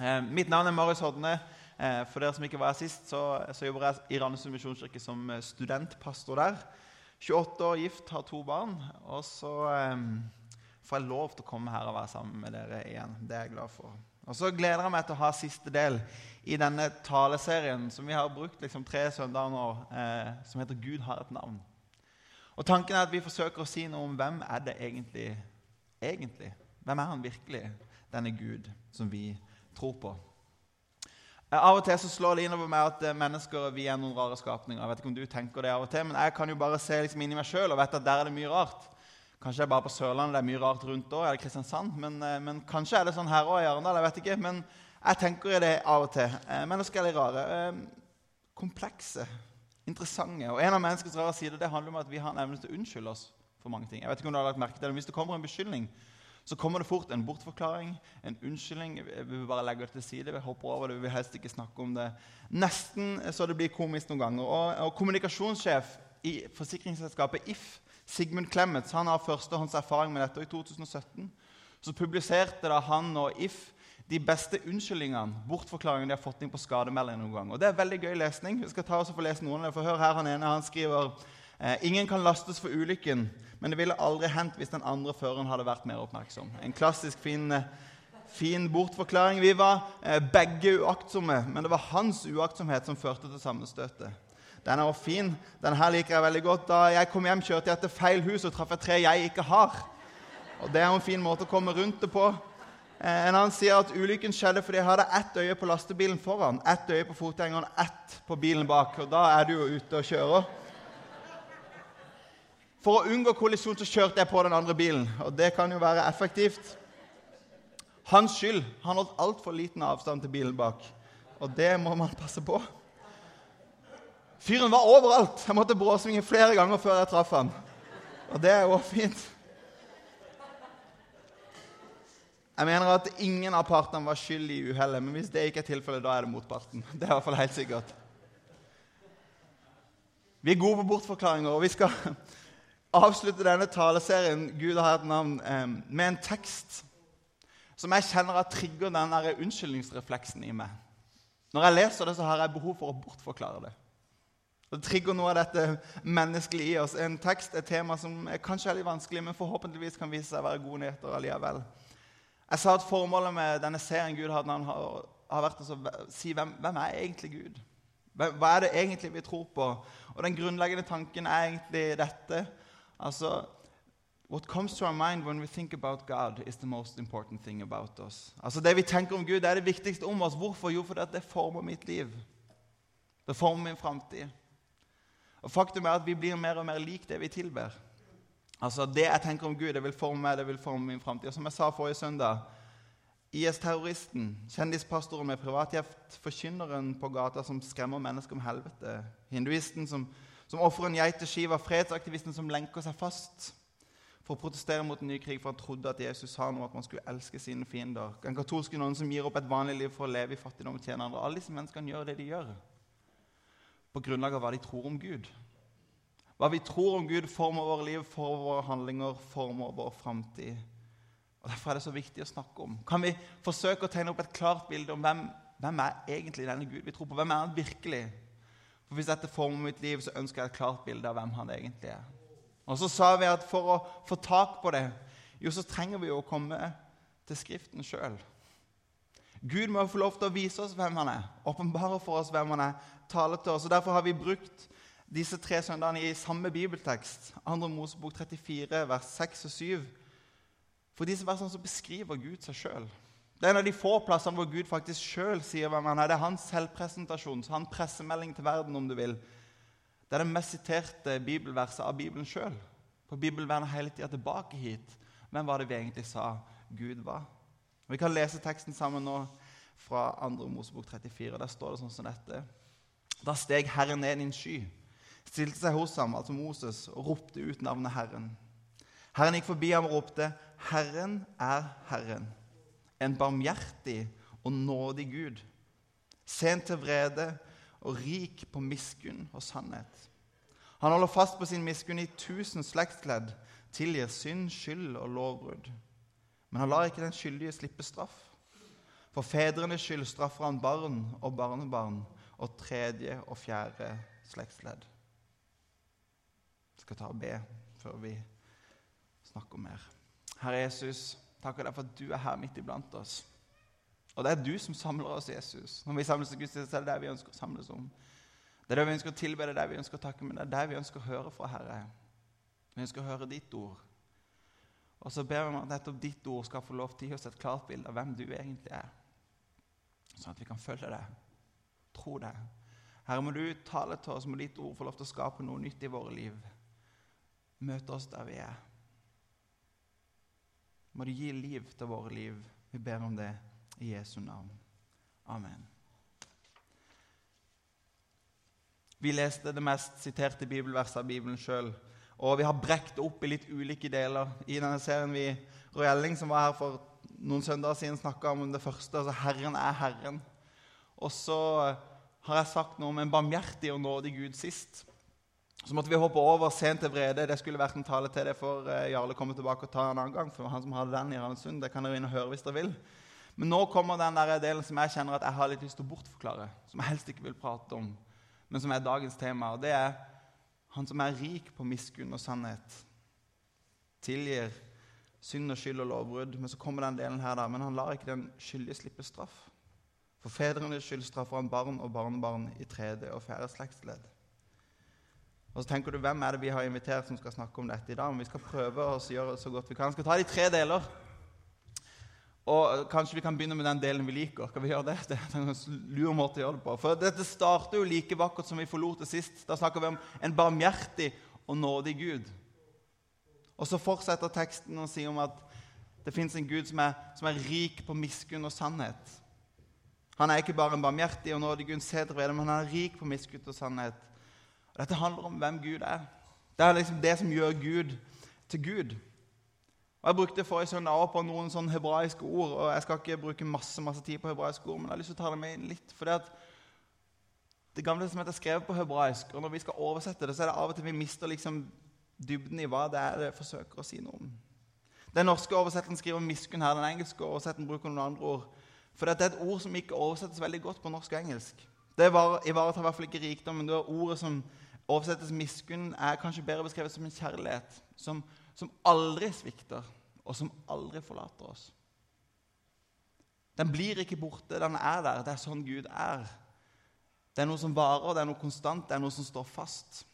Eh, mitt navn er Marius Hodne. Eh, for dere som ikke var her sist, så, så jobber jeg i Randesund misjonskirke som eh, studentpastor der. 28 år gift, har to barn. Og så eh, får jeg lov til å komme her og være sammen med dere igjen. Det er jeg glad for. Og så gleder jeg meg til å ha siste del i denne taleserien som vi har brukt liksom tre søndager nå, eh, som heter 'Gud har et navn'. Og Tanken er at vi forsøker å si noe om hvem er det egentlig egentlig? Hvem er han virkelig, denne Gud som vi tror på? Eh, av og til så slår det innover meg at eh, mennesker vi er noen rare skapninger. Jeg vet ikke om du tenker det av og til, Men jeg kan jo bare se liksom inn i meg sjøl og vet at der er det mye rart. Kanskje det er bare på Sørlandet det er mye rart rundt òg, eller Kristiansand. Men, eh, men, kanskje er det sånn her òg i Arendal. Jeg vet ikke. Men jeg tenker det av og til. Mennesker er litt rare. Komplekse interessante. Og En av menneskets rare sider det handler om at vi har en evne til å unnskylde oss for mange ting. Jeg vet ikke om du har lagt merke til det, men Hvis det kommer en beskyldning, så kommer det fort en bortforklaring, en unnskyldning. Vi vil bare legge det til side, vi hopper over det, vi vil helst ikke snakke om det. Nesten så det blir komisk noen ganger. Og, og kommunikasjonssjef i forsikringsselskapet If, Sigmund Clemets, han har førstehånds erfaring med dette. og I 2017 så publiserte da han og If de beste unnskyldningene, bortforklaringene de har fått inn på skademeldingen noen gang. Og Det er veldig gøy lesning. Vi skal ta oss og få lese noen av det. For hør her, Han ene han skriver ingen kan lastes for ulykken, men det ville aldri hendt hvis den andre føreren hadde vært mer oppmerksom. En klassisk fin, eh, fin bortforklaring. Vi var eh, begge uaktsomme, men det var hans uaktsomhet som førte til sammenstøtet. Den er også fin. Den her liker jeg veldig godt. Da jeg kom hjem, kjørte jeg til feil hus og traff et tre jeg ikke har. Og Det er en fin måte å komme rundt det på. Eh, en annen sier at ulykken skjedde fordi jeg hadde ett øye på lastebilen foran, ett øye på fotgjengeren, ett på bilen bak. Og da er du jo ute og kjører. For å unngå kollisjon så kjørte jeg på den andre bilen, og det kan jo være effektivt. Hans skyld. Han holdt altfor liten avstand til bilen bak, og det må man passe på. Fyren var overalt. Jeg måtte bråsvinge flere ganger før jeg traff han. Og det er jo fint. Jeg mener at ingen av partene var skyld i uhellet, men hvis det ikke er tilfellet, da er det motparten. Det er i hvert fall helt sikkert. Vi er gode på bortforklaringer, og vi skal avslutte denne taleserien Gud har et navn, med en tekst som jeg kjenner at trigger den unnskyldningsrefleksen i meg. Når jeg leser det, så har jeg behov for å bortforklare det. Det trigger noe av dette menneskelige i oss. En tekst, et tema som er kanskje er litt vanskelig, men forhåpentligvis kan vise seg å være gode nyheter allikevel. Jeg sa at formålet med denne serien Gud hadde, har, har vært å si hvem, hvem er egentlig Gud? Hva er det egentlig vi tror på? Og Den grunnleggende tanken er egentlig dette. Altså, What comes to our mind when we think about God, is the most important thing about us. Altså Det vi tenker om Gud, det er det viktigste om oss. Hvorfor? Jo, fordi det former mitt liv. Det former min framtid. Og faktum er at vi blir mer og mer lik det vi tilber. Altså Det jeg tenker om Gud, det vil forme meg, det vil forme min framtid. Og som jeg sa forrige søndag IS-terroristen, kjendispastoren med privatjeft, forkynneren på gata som skremmer mennesker om helvete, hinduisten som, som ofrer en geit til Shiva, fredsaktivisten som lenker seg fast for å protestere mot en ny krig, for han trodde at Jesus sa noe at man skulle elske sine fiender. En katolske noen som gir opp et vanlig liv for å leve i fattigdom og tjene andre. Alle disse menneskene gjør det de gjør, på grunnlag av hva de tror om Gud. Hva vi tror om Gud, former våre liv, former våre handlinger, former vår framtid. Derfor er det så viktig å snakke om. Kan vi forsøke å tegne opp et klart bilde om hvem, hvem er egentlig denne Gud vi tror på? Hvem er han virkelig? For Hvis dette former mitt liv, så ønsker jeg et klart bilde av hvem han egentlig er. Og så sa vi at for å få tak på det, jo, så trenger vi jo å komme til Skriften sjøl. Gud må få lov til å vise oss hvem han er, åpenbare for oss hvem han er, tale til oss. Og Derfor har vi brukt disse tre søndagene i samme bibeltekst, 2. Mosebok 34, vers 6 og 7. For disse versene så beskriver Gud seg sjøl. Det er en av de få plassene hvor Gud faktisk sjøl sier hvem han er. Det er hans selvpresentasjon, så han pressemelding til verden, om du vil. Det er det mest siterte bibelverset av Bibelen sjøl. For Bibelen vender hele tida tilbake hit. Hvem var det vi egentlig sa Gud var? Vi kan lese teksten sammen nå fra 2. Mosebok 34. Der står det sånn som dette. Da steg Herren ned i en sky stilte seg hos ham, altså Moses, og ropte ut navnet Herren. Herren gikk forbi ham og ropte, 'Herren er Herren, en barmhjertig og nådig Gud.' Sent til vrede og rik på miskunn og sannhet. Han holder fast på sin miskunn i tusen slektsledd, tilgir synd, skyld og lovbrudd. Men han lar ikke den skyldige slippe straff. For fedrenes skyld straffer han barn og barnebarn og tredje og fjerde slektsledd. Jeg skal ta og be før vi snakker mer. Herre Jesus, takker deg for at du er her midt iblant oss. Og det er du som samler oss, Jesus. Når vi samles til gudstjeneste, er det det vi ønsker å samles om. Det er det vi ønsker å tilbe, det er det vi ønsker å takke, men det er det vi ønsker å høre fra Herre. Vi ønsker å høre ditt ord. Og så ber vi om at nettopp ditt ord skal få lov til å gi oss et klart bilde av hvem du egentlig er. Sånn at vi kan følge deg, tro deg. Herre, må du tale til oss, må ditt ord få lov til å skape noe nytt i våre liv. Møte oss der vi er. Må du gi liv til våre liv. Vi ber om det i Jesu navn. Amen. Vi leste det mest siterte bibelverset av Bibelen sjøl. Og vi har brekt opp i litt ulike deler. I denne serien vi Roy Elling, som var her for noen søndager siden, snakka om det første. altså 'Herren er Herren'. Og så har jeg sagt noe om en barmhjertig og nådig Gud sist. Så måtte vi hoppe over sent til vrede. Det skulle vært en tale til det, for eh, Jarle kommer tilbake og tar en annen gang. for han som hadde den i Randesund, Det kan dere inn og høre hvis dere vil. Men nå kommer den der delen som jeg kjenner at jeg har litt lyst til å bortforklare. Som jeg helst ikke vil prate om men som er dagens tema. og Det er han som er rik på miskunn og sannhet. Tilgir synd og skyld og lovbrudd. Men så kommer den delen her, da. Men han lar ikke den skyldige slippe straff. For fedrenes skyld straffer han barn og barnebarn i tredje og fjerde slektsledd. Og så tenker du, Hvem er det vi har invitert som skal snakke om dette i dag? Men vi skal prøve å gjøre det så godt vi kan. Vi skal ta de tre deler. Og Kanskje vi kan begynne med den delen vi liker. Skal vi gjøre Det Det er en lur måte å gjøre det på. For Dette starter jo like vakkert som vi forlot det sist. Da snakker vi om en barmhjertig og nådig Gud. Og Så fortsetter teksten å si om at det fins en Gud som er, som er, rik på miskunn og sannhet. Han er ikke bare en barmhjertig og nådig Gud, men han er rik på miskunn og sannhet. Og Dette handler om hvem Gud er. Det er liksom det som gjør Gud til Gud. Og Jeg brukte forrige søndag også på noen sånn hebraiske ord. og Jeg skal ikke bruke masse masse tid på hebraiske ord, men jeg har lyst til å ta det med inn litt. For det, det gamle som heter skrevet på hebraisk, og når vi skal oversette det, så er det av og til vi mister liksom dybden i hva det er det forsøker å si noe om. Den norske oversetteren skriver 'miskunn' her. Den engelske oversetteren bruker noen andre ord. For det er et ord som ikke oversettes veldig godt på norsk og engelsk. Det ivaretar i hvert fall ikke rikdom, men det ordet som oversettes 'miskunn', er kanskje bedre beskrevet som en kjærlighet. som som aldri svikter, og som aldri forlater oss. Den blir ikke borte, den er der. Det er sånn Gud er. Det er noe som varer, det er noe konstant, det er noe som står fast.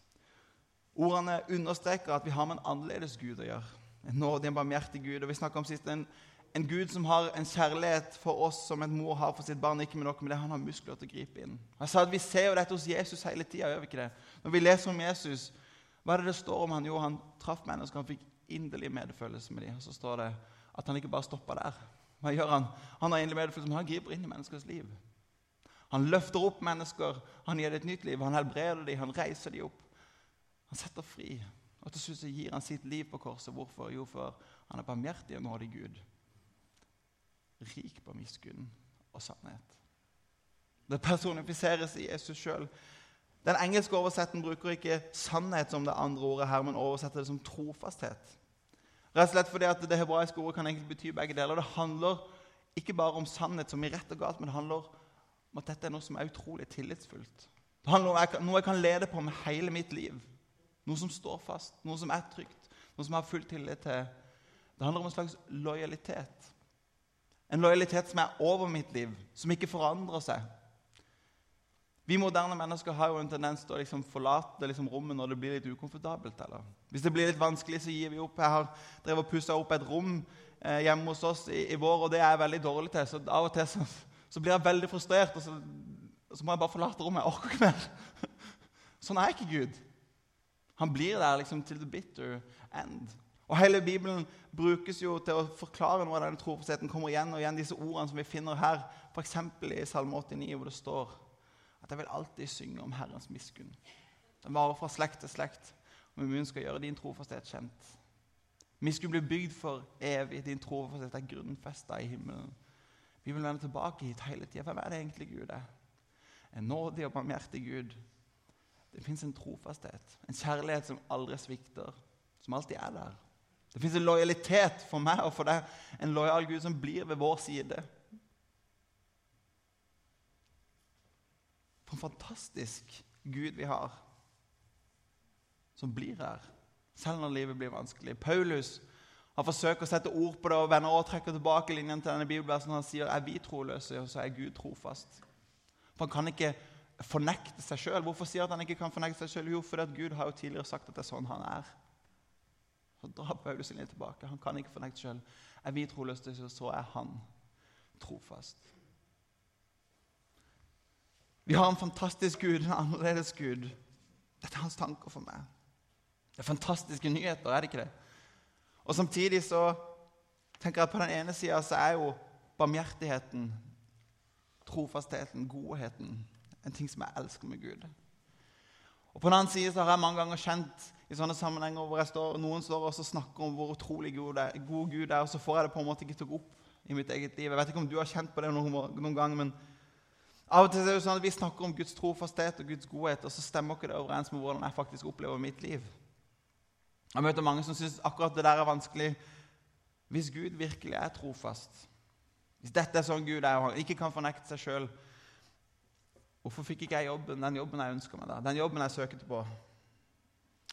Ordene understreker at vi har med en annerledes Gud å gjøre. En nådig, en barmhjertig Gud. Og vi om sist en, en, Gud som har en kjærlighet for oss som en mor har for sitt barn. Ikke med noe med det, Han har muskler til å gripe inn. Jeg sa at Vi ser jo dette hos Jesus hele tida. Når vi leser om Jesus, hva er det det står om han? Jo, han traff mennesker, han fikk inderlig medfølelse med dem. Og så står det at han ikke bare stoppa der. Hva gjør han? Han har inderlig medfølelse, men han griper inn i menneskers liv. Han løfter opp mennesker, han gir dem et nytt liv. Han helbreder dem, han reiser dem opp. Han setter fri. Og til slutt gir han sitt liv på korset. Hvorfor? Jo, for han er barmhjertig og nådig Gud. Rik på miskunn og sannhet. Det personifiseres i Jesus sjøl. Den engelske oversetten bruker ikke 'sannhet' som det andre ordet her, men oversetter det som trofasthet. Rett og slett fordi at Det hebraiske ordet kan egentlig bety begge deler. Det handler ikke bare om sannhet som i rett og galt, men det handler om at dette er noe som er utrolig tillitsfullt. Det handler om noe jeg kan lede på med hele mitt liv. Noe som står fast, noe som er trygt, noe som har full tillit til. Det handler om en slags lojalitet. En lojalitet som er over mitt liv, som ikke forandrer seg, vi moderne mennesker har jo en tendens til å liksom forlate liksom rommet når det blir litt ukomfortabelt. Eller? Hvis det blir litt vanskelig, så gir vi opp. Jeg har drevet og pussa opp et rom eh, hjemme hos oss i, i, vår, og det er jeg veldig dårlig til. Så av og til så, så blir jeg veldig frustrert, og så, så, må jeg bare forlate rommet. Jeg orker ikke mer. Sånn er ikke Gud. Han blir der liksom til the bitter end. Og Hele Bibelen brukes jo til å forklare noe av denne trofastheten. kommer igjen og igjen disse ordene som vi finner her, f.eks. i Salme 89, hvor det står at jeg vil alltid synge om Herrens miskunn. Den varer fra slekt til slekt, og min munn skal gjøre din trofasthet kjent. Miskunn blir bygd for evig. Din trofasthet er grunnfesta i himmelen. Vi vil vende tilbake hit hele tida. Hvem er det egentlig Gud er? En nådig og barmhjertig Gud. Det fins en trofasthet, en kjærlighet som aldri svikter, som alltid er der. Det fins en lojalitet for meg og for deg, en lojal Gud som blir ved vår side. For en fantastisk Gud vi har, som blir her, selv når livet blir vanskelig. Paulus har forsøkt å sette ord på det, og vender og trekker tilbake linjen til denne bibelversen. Han sier er vi troløse, og så er Gud trofast. For han kan ikke fornekte seg sjøl. Hvorfor sier han at han ikke kan fornekte seg sjøl? Jo, fordi Gud har jo tidligere sagt at det er sånn han er. Så drar Paulus inn litt tilbake. Han kan ikke fornekte sjøl. Er vi troløse, så er han trofast. Vi har en fantastisk Gud, en annerledes Gud. Dette er hans tanker for meg. Det er fantastiske nyheter, er det ikke det? Og Samtidig så tenker jeg at på den ene sida så er jo barmhjertigheten, trofastheten, godheten en ting som jeg elsker med Gud. Og På den annen side så har jeg mange ganger kjent i sånne sammenhenger hvor står, noen står og snakker om hvor utrolig god, er, god Gud er, og så får jeg det på en måte ikke gå opp i mitt eget liv. Jeg vet ikke om du har kjent på det noen, noen gang, men av og til er det sånn at vi snakker om Guds trofasthet og Guds godhet, og så stemmer ikke det overens med hvordan jeg faktisk opplever mitt liv. Jeg møter mange som syns akkurat det der er vanskelig. Hvis Gud virkelig er trofast, hvis dette er sånn Gud er, og han ikke kan fornekte seg sjøl, hvorfor fikk ikke jeg jobben, den jobben jeg ønska meg, da? den jobben jeg søkte på?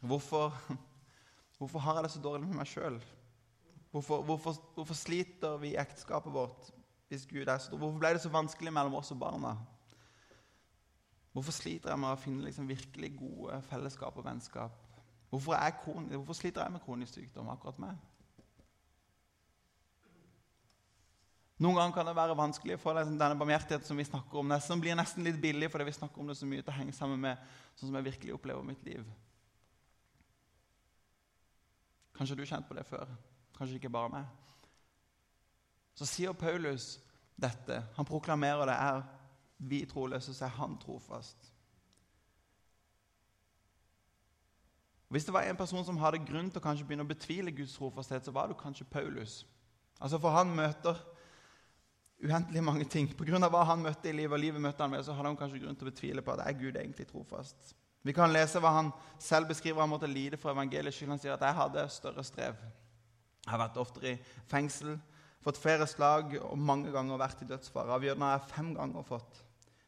Hvorfor, hvorfor har jeg det så dårlig med meg sjøl? Hvorfor, hvorfor, hvorfor, sliter vi i ekteskapet vårt hvis Gud er så dårlig? Hvorfor ble det så vanskelig mellom oss og barna? Hvorfor sliter jeg med å finne liksom virkelig gode fellesskap og vennskap? Hvorfor, kron, hvorfor sliter jeg med kronisk sykdom, akkurat meg? Noen ganger kan det være vanskelig for deg, denne barmhjertigheten som vi snakker om, nesten blir nesten litt billig fordi vi snakker om det så mye til å henge sammen med sånn som jeg virkelig opplever mitt liv. Kanskje du har kjent på det før. Kanskje ikke bare meg. Så sier Paulus dette. Han proklamerer det. Er vi troløse, så er han trofast. Hvis det var en person som hadde grunn til å kanskje begynne å betvile Guds trofasthet, så var det kanskje Paulus. Altså For han møter uendelig mange ting. Pga. hva han møtte i livet, og livet møtte han med, så hadde han kanskje grunn til å betvile på at er Gud egentlig trofast. Vi kan lese hva han selv beskriver han måtte lide for evangeliets skyld. Han sier at 'jeg hadde større strev'. Jeg har vært oftere i fengsel, fått flere slag og mange ganger vært i dødsfare. Av jødene har jeg fem ganger fått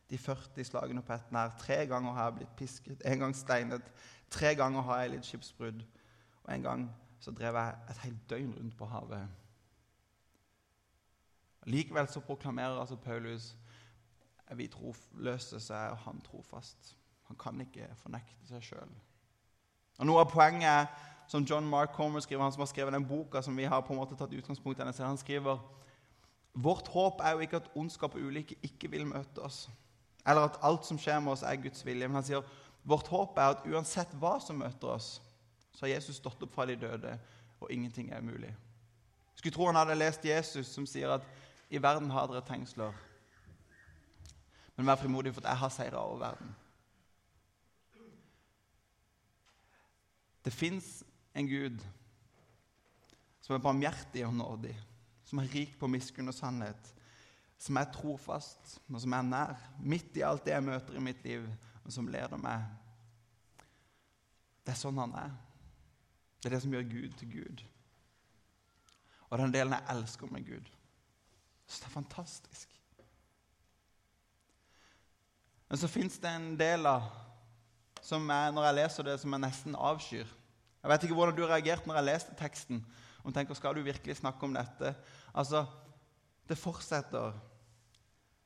de 40 slagene på ett nær. Tre ganger har jeg blitt pisket, en gang steinet. Tre ganger har jeg litt skipsbrudd. Og en gang så drev jeg et helt døgn rundt på havet. Likevel så proklamerer altså Paulus vi troløse, så er han trofast. Han kan ikke fornekte seg sjøl. Noe av poenget som John Mark Comer skriver, han som har skrevet den boka som vi har på en måte tatt utgangspunkt i, han skriver Vårt håp er jo ikke at ondskap og ulykke ikke vil møte oss, eller at alt som skjer med oss, er Guds vilje. Men han sier vårt håp er at uansett hva som møter oss, så har Jesus stått opp fra de døde, og ingenting er umulig. Skulle tro han hadde lest Jesus, som sier at i verden har dere tengsler. Men vær frimodig, for jeg har seira over verden. Det fins en Gud som er barmhjertig og nådig, som er rik på miskunn og sannhet, som er trofast og som er nær, midt i alt det jeg møter i mitt liv, og som leder meg. Det er sånn han er. Det er det som gjør Gud til Gud. Og den delen jeg elsker med Gud. Så det er fantastisk. Men så fins det en del av som jeg, når jeg leser det, som jeg nesten avskyr. Jeg vet ikke hvordan du reagerte når jeg leste teksten. og tenker, Skal du virkelig snakke om dette? Altså, Det fortsetter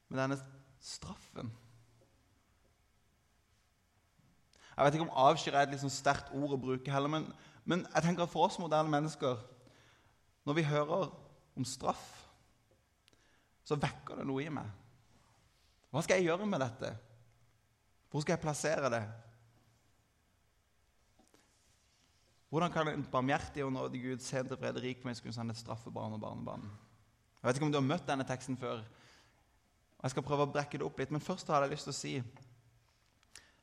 med denne straffen. Jeg vet ikke om avskyr er et sånn sterkt ord å bruke heller, men, men jeg tenker at for oss moderne mennesker, når vi hører om straff, så vekker det noe i meg. Hva skal jeg gjøre med dette? Hvor skal jeg plassere det? Hvordan kan en barmhjertig og nådig Gud se til vrede rik meg skulle sende et straffebarn og barnebarn? Jeg vet ikke om du har møtt denne teksten før. og Jeg skal prøve å brekke det opp litt, men først hadde jeg lyst til å si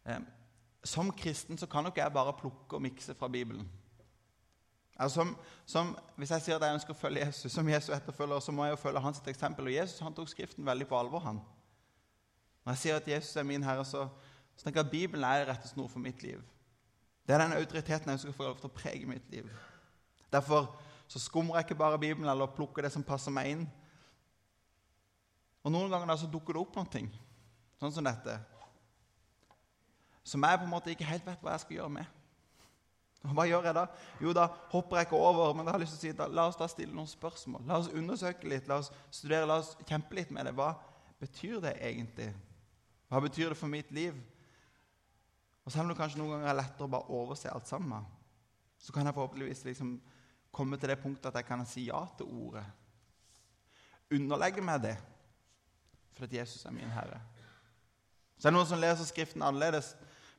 eh, Som kristen så kan nok jeg bare plukke og mikse fra Bibelen. Altså, som, som, hvis jeg sier at jeg ønsker å følge Jesus som Jesus etterfølger, så må jeg jo følge hans eksempel. Og Jesus han tok Skriften veldig på alvor. han. Når jeg sier at Jesus er min herre, så, så tenker jeg at Bibelen er rettesnor for mitt liv. Det er den autoriteten jeg ønsker å få lov til å prege mitt liv. Derfor så skumrer jeg ikke bare Bibelen eller plukker det som passer meg inn. Og Noen ganger da så dukker det opp noen ting, sånn som dette. som jeg på en måte ikke helt vet hva jeg skal gjøre med. Og Hva gjør jeg da? Jo, da hopper jeg ikke over. Men da har jeg lyst til å si, da, la oss da stille noen spørsmål. La oss undersøke litt, la oss studere, la oss kjempe litt med det. Hva betyr det egentlig? Hva betyr det for mitt liv? Og Selv om det kanskje noen ganger er lettere å bare overse alt sammen, så kan jeg forhåpentligvis liksom komme til det punktet at jeg kan si ja til ordet. Underlegge meg det fordi Jesus er min herre. Så er det noen som leser Skriften annerledes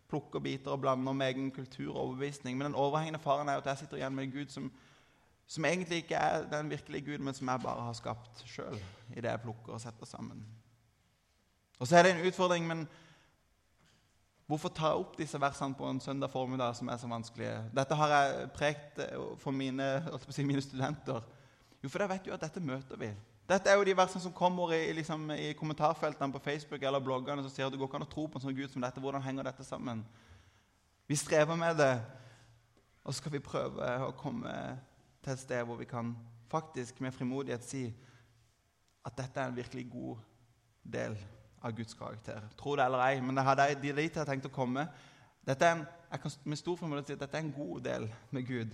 plukker biter og blander med egen kultur og overbevisning. Men den overhengende faren er at jeg sitter igjen med en Gud som, som egentlig ikke er den virkelige Gud, men som jeg bare har skapt sjøl i det jeg plukker og setter sammen. Og så er det en utfordring, men hvorfor jeg opp disse versene på en søndag formiddag som er så vanskelige? Dette har jeg prekt for mine, si, mine studenter. Jo, for jeg vet jo at dette møter vi. Dette er jo de versene som kommer i, liksom, i kommentarfeltene på Facebook eller bloggene som sier at det går ikke an å tro på en sånn Gud som dette. Hvordan henger dette sammen? Vi strever med det, og så skal vi prøve å komme til et sted hvor vi kan faktisk med frimodighet si at dette er en virkelig god del av Guds karakter. Tro det eller ei, men det er dit jeg tenkt å komme. Dette er en, jeg kan med stor frimodighet si at dette er en god del med Gud.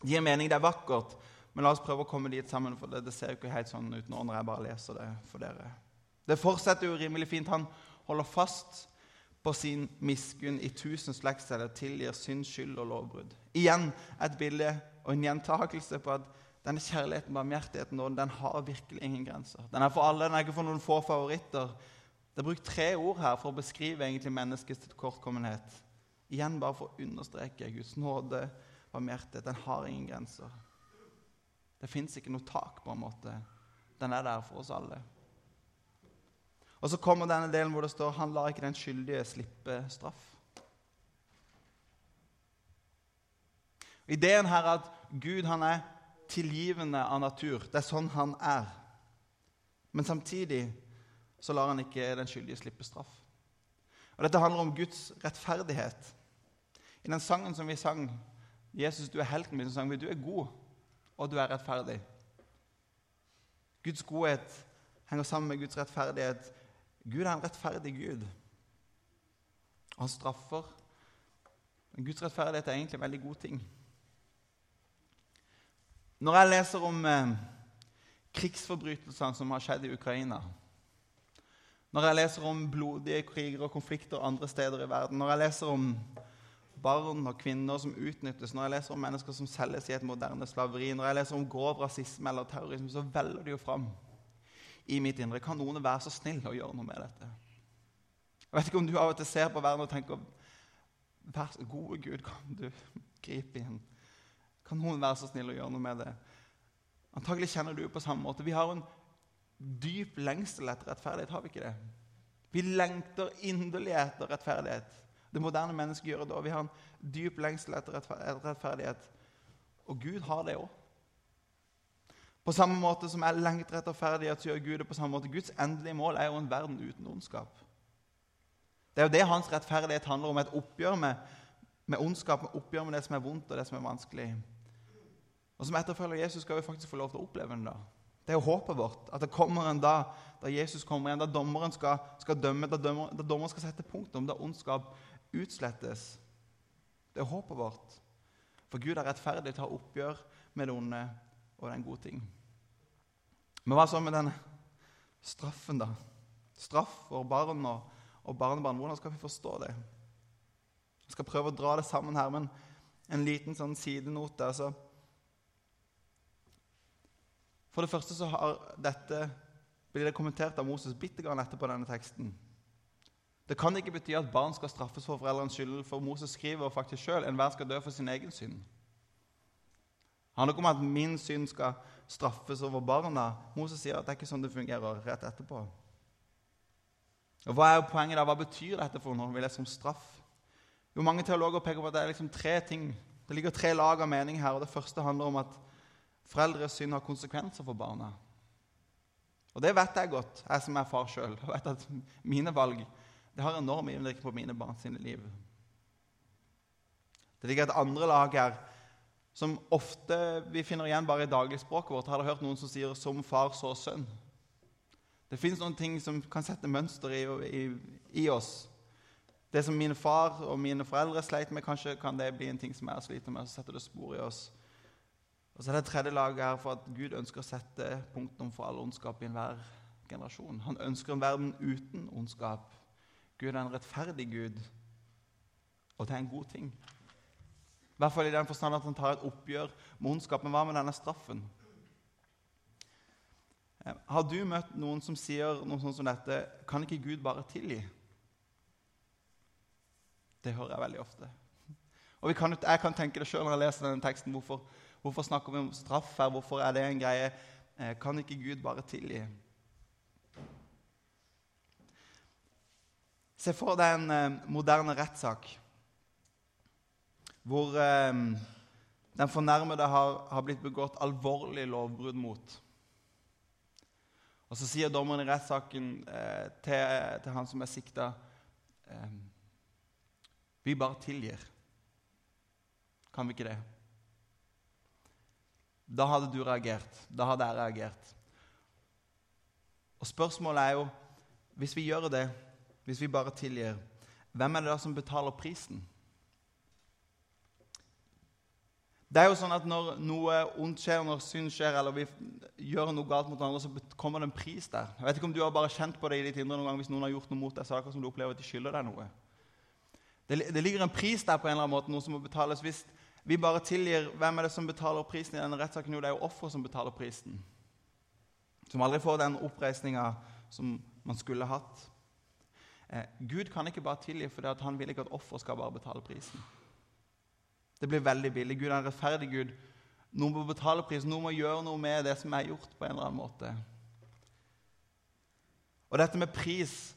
Det gir mening, det er vakkert. Men la oss prøve å komme dit sammen, for det, det ser jo ikke helt sånn ut nå når jeg bare leser det for dere. Det fortsetter jo rimelig fint. Han holder fast på sin miskunn i tusen slektsceller, tilgir synd, skyld og lovbrudd. Igjen et bilde og en gjentakelse på at denne kjærligheten, barmhjertigheten, den har virkelig ingen grenser. Den er for alle, den er ikke for noen få favoritter. Det er brukt tre ord her for å beskrive egentlig menneskets kortkommenhet. Igjen bare for å understreke Guds nåde, barmhjertighet. Den har ingen grenser. Det fins ikke noe tak, på en måte. Den er der for oss alle. Og så kommer denne delen hvor det står han lar ikke den skyldige slippe straff. Ideen her er at Gud han er tilgivende av natur. Det er sånn han er. Men samtidig så lar han ikke den skyldige slippe straff. Og Dette handler om Guds rettferdighet. I den sangen som vi sang, 'Jesus, du er helten min', så sang vi 'Du er god' og du er rettferdig. Guds godhet henger sammen med Guds rettferdighet. Gud er en rettferdig Gud. Han straffer. Men Guds rettferdighet er egentlig en veldig god ting. Når jeg leser om eh, krigsforbrytelsene som har skjedd i Ukraina, når jeg leser om blodige kriger og konflikter andre steder i verden, når jeg leser om barn og kvinner som utnyttes, når jeg leser om mennesker som selges i et moderne slaveri, når jeg leser om grov rasisme eller terrorisme, så veller det jo fram i mitt indre. Kan noen være så snill å gjøre noe med dette? Jeg vet ikke om du av og til ser på verden og tenker Vær så gode Gud, kan du gripe inn? Kan noen være så snill å gjøre noe med det? Antagelig kjenner du på samme måte. Vi har en dyp lengsel etter rettferdighet, har vi ikke det? Vi lengter inderlig etter rettferdighet det moderne mennesket gjør det. Og vi har en dyp lengsel etter rettferdighet. Og Gud har det òg. På samme måte som jeg lengter etter ferdighet, så gjør Gud det på samme måte. Guds endelige mål er jo en verden uten ondskap. Det er jo det hans rettferdighet handler om. Et oppgjør med, med ondskap, med oppgjør med det som er vondt og det som er vanskelig. Og Som etterfølger Jesus skal vi faktisk få lov til å oppleve det. da. Det er håpet vårt. At det kommer en dag da Jesus kommer igjen, da dommeren skal, skal dømme, da, dømmer, da dommeren skal sette punktum, da ondskap utslettes. Det er håpet vårt. For Gud er rettferdig til å ha oppgjør med det onde og den gode ting. Men hva så med den straffen, da? Straff for barn og, og barnebarn. Hvordan skal vi forstå det? Jeg skal prøve å dra det sammen her, men en liten sånn sidenote. altså. For det første så dette, blir det kommentert av Moses bitte grann etterpå denne teksten. Det kan ikke bety at barn skal straffes for foreldrenes skyld, for Moses skriver faktisk sjøl enhver skal dø for sin egen synd. Det handler ikke om at min synd skal straffes over barna. Moses sier at det er ikke sånn det fungerer rett etterpå. Og Hva er poenget da? Hva betyr dette for noe? vi leser om straff? Jo, Mange teologer peker på at det er liksom tre ting. Det ligger tre lag av mening her. og Det første handler om at foreldres synd har konsekvenser for barna. Og Det vet jeg godt, jeg som er far sjøl. vet at mine valg det har enorm innvirkning på mine barn sine liv. Det ligger et andre lag her som ofte vi finner igjen bare i dagligspråket vårt. Har dere hørt noen som sier 'som far, så sønn'? Det fins noen ting som kan sette mønster i, i, i, oss. Det som min far og mine foreldre sleit med, kanskje kan det bli en ting som jeg sliter med. og så setter det spor i oss. Og så er det tredje laget her for at Gud ønsker å sette punktum for all ondskap i enhver generasjon. Han ønsker en verden uten ondskap. Gud er en rettferdig Gud, og det er en god ting. I hvert fall i den forstand at han tar et oppgjør med ondskap. Men hva med denne straffen? Eh, har du møtt noen som sier noe sånt som dette Kan ikke Gud bare tilgi? Det hører jeg veldig ofte. Og kan, Jeg kan tenke det sjøl når jeg leser denne teksten. Hvorfor, hvorfor, snakker vi om straff her? Hvorfor er det en greie? Eh, kan ikke Gud bare tilgi? Se for deg en eh, moderne rettssak hvor eh, den fornærmede har, blitt begått alvorlig lovbrudd mot. Og Så sier dommeren i rettssaken til, til, han som er sikta Vi bare tilgir. Kan vi ikke det? Da hadde du reagert. Da hadde jeg reagert. Og spørsmålet er jo Hvis vi gjør det, hvis vi bare tilgir, hvem er det da som betaler prisen? Det er jo sånn at Når noe ondt skjer, når synd skjer, eller vi gjør noe galt mot andre, så kommer det en pris der. Jeg vet ikke om du har bare kjent på det i ditt indre noen gang hvis noen har gjort noe mot deg, er akkurat som du opplever at de skylder deg noe. Det, det, ligger en pris der på en eller annen måte, noe som må betales. Hvis vi bare tilgir, hvem er det som betaler prisen i denne rettssaken? Jo, det er jo offeret som betaler prisen. Som aldri får den oppreisninga som man skulle hatt. Eh, Gud kan ikke bare tilgi fordi han vil ikke at offeret skal bare betale prisen. Det blir veldig billig. Gud er en rettferdig Gud. Noen må betale prisen, noen må gjøre noe med det som er gjort. på en eller annen måte. Og dette med pris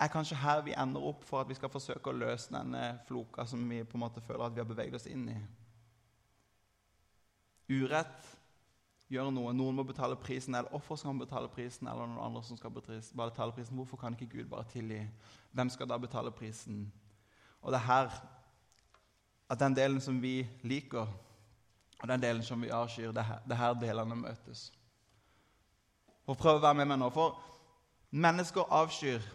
er kanskje her vi ender opp for at vi skal forsøke å løse denne floka som vi på en måte føler at vi har beveget oss inn i. Urett gjør noe. Noen må betale prisen, eller offer skal betale prisen, eller noen andre som skal betale prisen. Hvorfor kan ikke Gud bare tilgi? Hvem skal da betale prisen? Og det er her at den delen som vi liker, og den delen som vi avskyr, det det er her delene møtes. Og prøv å være med meg nå. For mennesker avskyr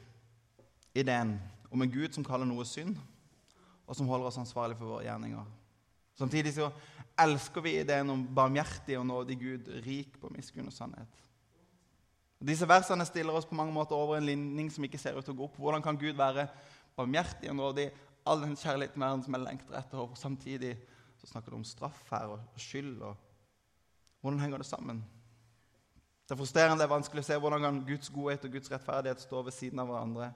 ideen om en Gud som kaller noe synd, og som holder oss ansvarlig for våre gjerninger. Samtidig så elsker vi ideen om barmhjertig og nådig Gud, rik på miskunn og sannhet. Disse versene stiller oss på mange måter over en linning som ikke ser ut til å gå opp. Hvordan kan Gud være barmhjertig og nådig, all den kjærligheten verden som jeg lengter etter, og samtidig så snakker du om straff her og skyld. og Hvordan henger det sammen? Det er frustrerende, det er vanskelig å se hvordan Guds godhet og Guds rettferdighet stå ved siden av hverandre.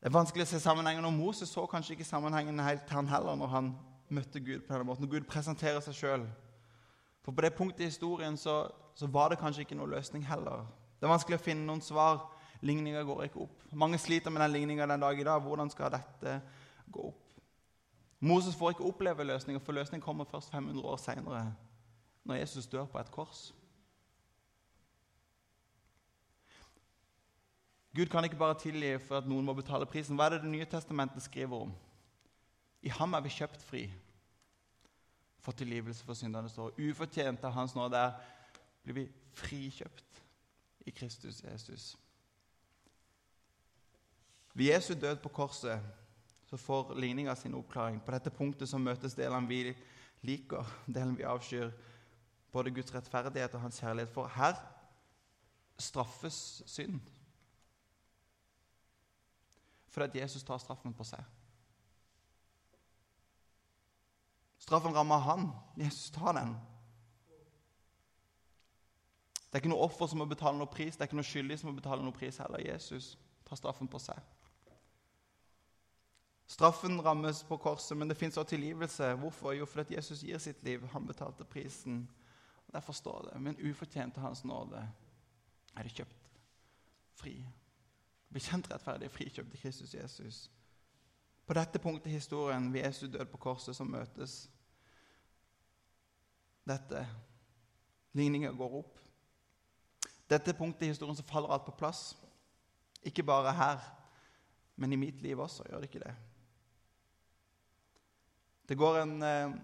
Det er vanskelig å se sammenhengen, og Moses så kanskje ikke sammenhengen helt han heller når han møtte Gud på denne måten. Når Gud presenterer seg sjøl. For på det punktet i historien så, så, var det kanskje ikke noen løsning heller. Det er vanskelig å finne noen svar. Ligninga går ikke opp. Mange sliter med den ligninga den dag i dag. Hvordan skal dette gå opp? Moses får ikke oppleve løsninga, for løsningen kommer først 500 år seinere, når Jesus dør på et kors. Gud kan ikke bare tilgi for at noen må betale prisen. Hva er det Det nye testamentet skriver om? I ham er vi kjøpt fri. Fått tilgivelse for syndene. står ufortjent av Hans nåde. Der blir vi frikjøpt i Kristus Jesus. Ved Jesu død på korset så får ligninga sin oppklaring. På dette punktet så møtes delene vi liker, delen vi avskyr. Både Guds rettferdighet og hans kjærlighet. For her straffes synd fordi Jesus tar straffen på seg. Straffen rammer han. Jesus tar den. Det er ikke noe offer som må betale noe pris, det er ikke noe skyldig som må betale noe pris heller. Jesus tar straffen på seg. Straffen rammes på korset, men det fins også tilgivelse. Hvorfor? Jo, fordi Jesus gir sitt liv. Han betalte prisen. Derfor står det men ufortjent til Hans nåde er det kjøpt fri bekjent rettferdig, frikjøpt til Kristus Jesus. På dette punktet i historien, ved Jesu død på korset, som møtes dette. Ligninga går opp. Dette punktet i historien så faller alt på plass. Ikke bare her, men i mitt liv også gjør det ikke det. Det går en, eh,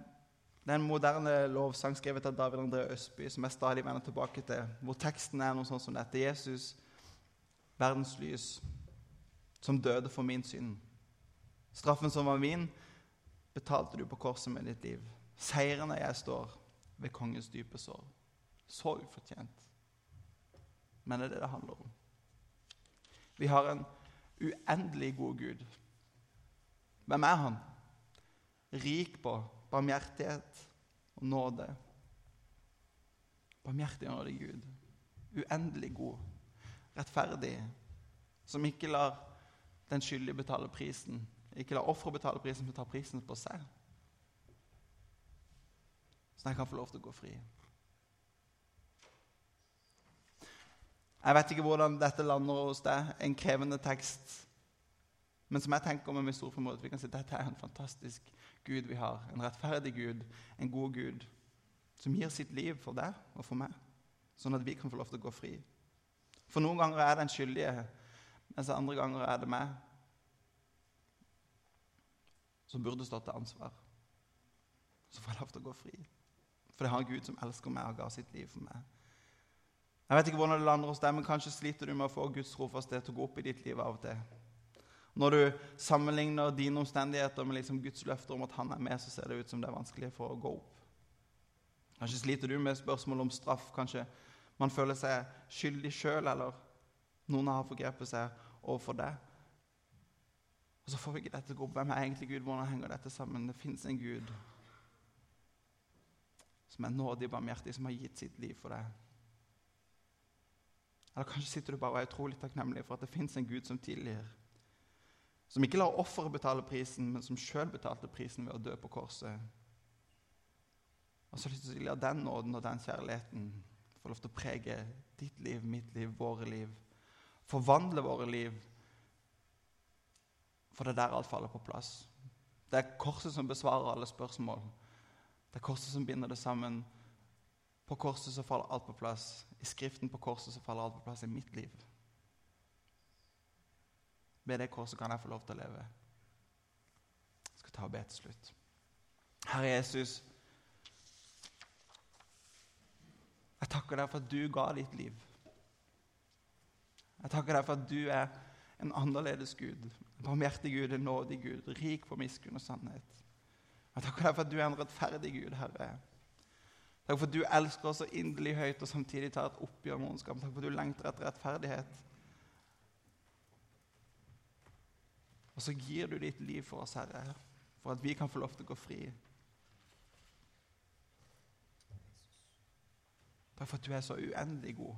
det er en moderne lovsang skrevet av David André Østby som jeg stadig vender tilbake til, hvor teksten er noe sånt som dette. Jesus verdens lys, som døde for min synd. Straffen som var min, betalte du på korset med ditt liv. Seirende jeg står ved kongens dype sår. Så ufortjent. Men det er det det handler om. Vi har en uendelig god Gud. Hvem er han? Rik på barmhjertighet og nåde. Barmhjertig og nådig Gud. Uendelig god. Rettferdig. Som ikke lar den skyldige betale prisen. Ikke lar offeret betale prisen, men tar prisen på seg. Så jeg kan få lov til å gå fri. Jeg vet ikke hvordan dette lander hos deg. En krevende tekst. Men som jeg tenker med stor formål, vi kan si at dette er en fantastisk Gud vi har. En rettferdig Gud, en god Gud, som gir sitt liv for deg og for meg, sånn at vi kan få lov til å gå fri. For noen ganger er det en skyldige, mens andre ganger er det meg som burde stått til ansvar. Så får jeg lov til å gå fri. For det har en Gud som elsker meg og ga sitt liv for meg. Jeg vet ikke hvordan det lander hos deg, men Kanskje sliter du med å få Guds trofasthet til å gå opp i ditt liv av og til. Når du sammenligner dine omstendigheter med liksom Guds løfter om at han er med, så ser det ut som det er vanskelig for å gå opp. Kanskje sliter du med spørsmål om straff. Kanskje man føler seg skyldig sjøl, eller noen har forgrepet seg overfor det. Og så får vi ikke dette til å gå opp. Hvem er egentlig Gud? Hvordan henger dette sammen? Det fins en Gud som er nådig barmhjertig, som har gitt sitt liv for deg. Eller kanskje sitter du bare og er utrolig takknemlig for at det fins en Gud som tilgir. Som ikke lar offeret betale prisen, men som sjøl betalte prisen ved å dø på korset. Og så har jeg lyst til å la den nåden og den kjærligheten få lov til å prege ditt liv, mitt liv, våre liv. Forvandle våre liv. For det er der alt faller på plass. Det er korset som besvarer alle spørsmål. Det er korset som binder det sammen. På korset så faller alt på plass. I Skriften på korset så faller alt på plass i mitt liv. Ved det korset kan jeg få lov til å leve. Jeg skal ta og be til slutt. Herre Jesus, jeg takker deg for at du ga ditt liv. Jeg takker deg for at du er en annerledes Gud, en barmhjertig Gud, en nådig Gud, rik på miskunn og sannhet. Jeg takker deg for at du er en rettferdig Gud, Herre. Takk for at du elsker oss så inderlig høyt og samtidig tar et oppgjør med ondskap. Takk for at du lengter etter rettferdighet. Og så gir du ditt liv for oss, Herre, for at vi kan få lov til å gå fri. Takk for at du er så uendelig god.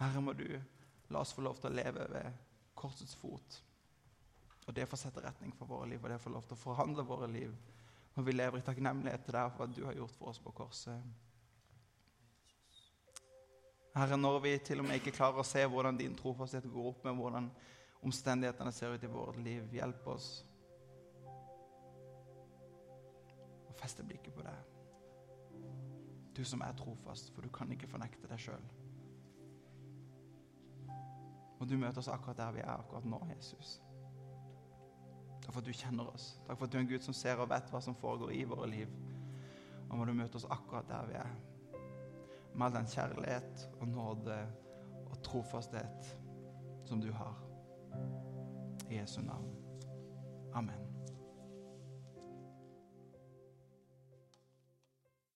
Herre, må du la oss få lov til å leve ved korsets fot. Og det får sette retning for våre liv, og det får lov til å forhandle våre liv når vi lever i takknemlighet til deg for at du har gjort for oss på korset. Herre, når vi til og med ikke klarer å se hvordan din trofasthet går opp med hvordan omstendighetene ser ut i vårt liv, hjelp oss å feste blikket på deg. Du som er trofast, for du kan ikke fornekte deg sjøl. Og du møter oss akkurat der vi er akkurat nå, Jesus. Takk for at du kjenner oss. Takk for at du er en Gud som ser og vet hva som foregår i våre liv. Og må du møte oss akkurat der vi er med all den kjærlighet og nåde og trofasthet som du har. I Jesu navn. Amen.